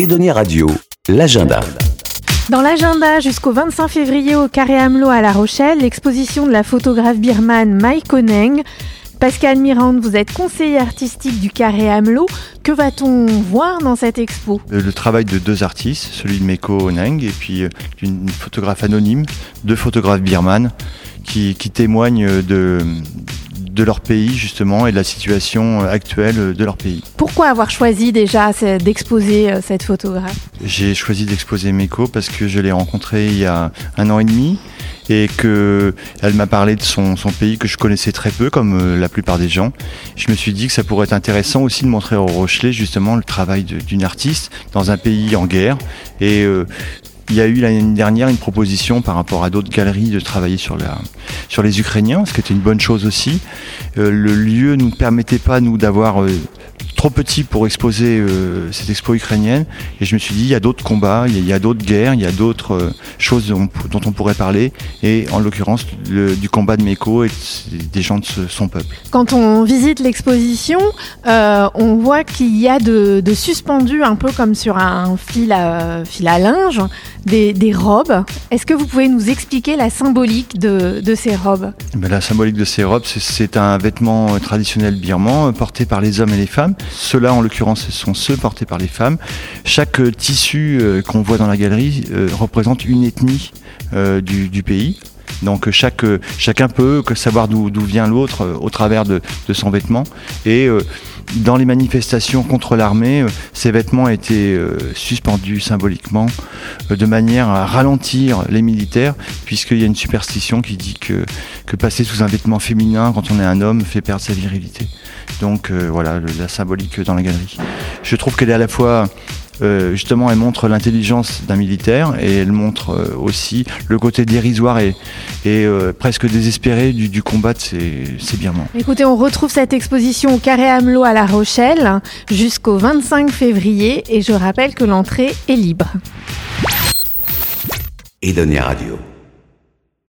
Edonia Radio, l'agenda. Dans l'agenda, jusqu'au 25 février au Carré Hamelot à La Rochelle, l'exposition de la photographe birmane Mai Koneng. Pascal Mirande, vous êtes conseiller artistique du Carré Hamelot. Que va-t-on voir dans cette expo? Le travail de deux artistes, celui de Meko Oneng et puis euh, d'une photographe anonyme, deux photographes birmanes qui, qui témoignent de, de leur pays justement et de la situation actuelle de leur pays. Pourquoi avoir choisi déjà d'exposer euh, cette photographe J'ai choisi d'exposer Meko parce que je l'ai rencontrée il y a un an et demi et que elle m'a parlé de son, son, pays que je connaissais très peu comme euh, la plupart des gens. Je me suis dit que ça pourrait être intéressant aussi de montrer au Rochelet justement le travail d'une artiste dans un pays en guerre et euh, il y a eu l'année dernière une proposition par rapport à d'autres galeries de travailler sur, la, sur les Ukrainiens, ce qui était une bonne chose aussi. Euh, le lieu ne nous permettait pas, nous, d'avoir euh, trop petit pour exposer euh, cette expo ukrainienne. Et je me suis dit, il y a d'autres combats, il y a, d'autres guerres, il y a d'autres euh, choses dont, dont, on pourrait parler. Et en l'occurrence, du combat de Meko et des gens de ce, son peuple. Quand on visite l'exposition, euh, on voit qu'il y a de, de, suspendus, un peu comme sur un fil à, fil à linge, des, des robes. Est-ce que vous pouvez nous expliquer la symbolique de, de ces robes? Ben, La symbolique de ces robes, c'est un vêtement traditionnel birman porté par les hommes et les femmes ceux-là, en l'occurrence, ce sont ceux portés par les femmes. Chaque euh, tissu euh, qu'on voit dans la galerie euh, représente une ethnie du, pays. Donc chaque, chacun peut savoir d'où vient l'autre au travers de, de, son vêtement. Et dans les manifestations contre l'armée, ces vêtements étaient suspendus symboliquement de manière à ralentir les militaires, puisqu'il y a une superstition qui dit que, passer sous un vêtement féminin quand on est un homme fait perdre sa virilité. Donc euh, voilà, la symbolique dans la galerie. Je trouve qu'elle est à la fois euh, justement, elle montre l'intelligence d'un militaire et elle montre euh, aussi le côté dérisoire et, et euh, presque désespéré du, du combat de ces, ces Birmans. Écoutez, on retrouve cette exposition au Carré Hamelot à La Rochelle jusqu'au 25 février et je rappelle que l'entrée est libre. Edonia Radio.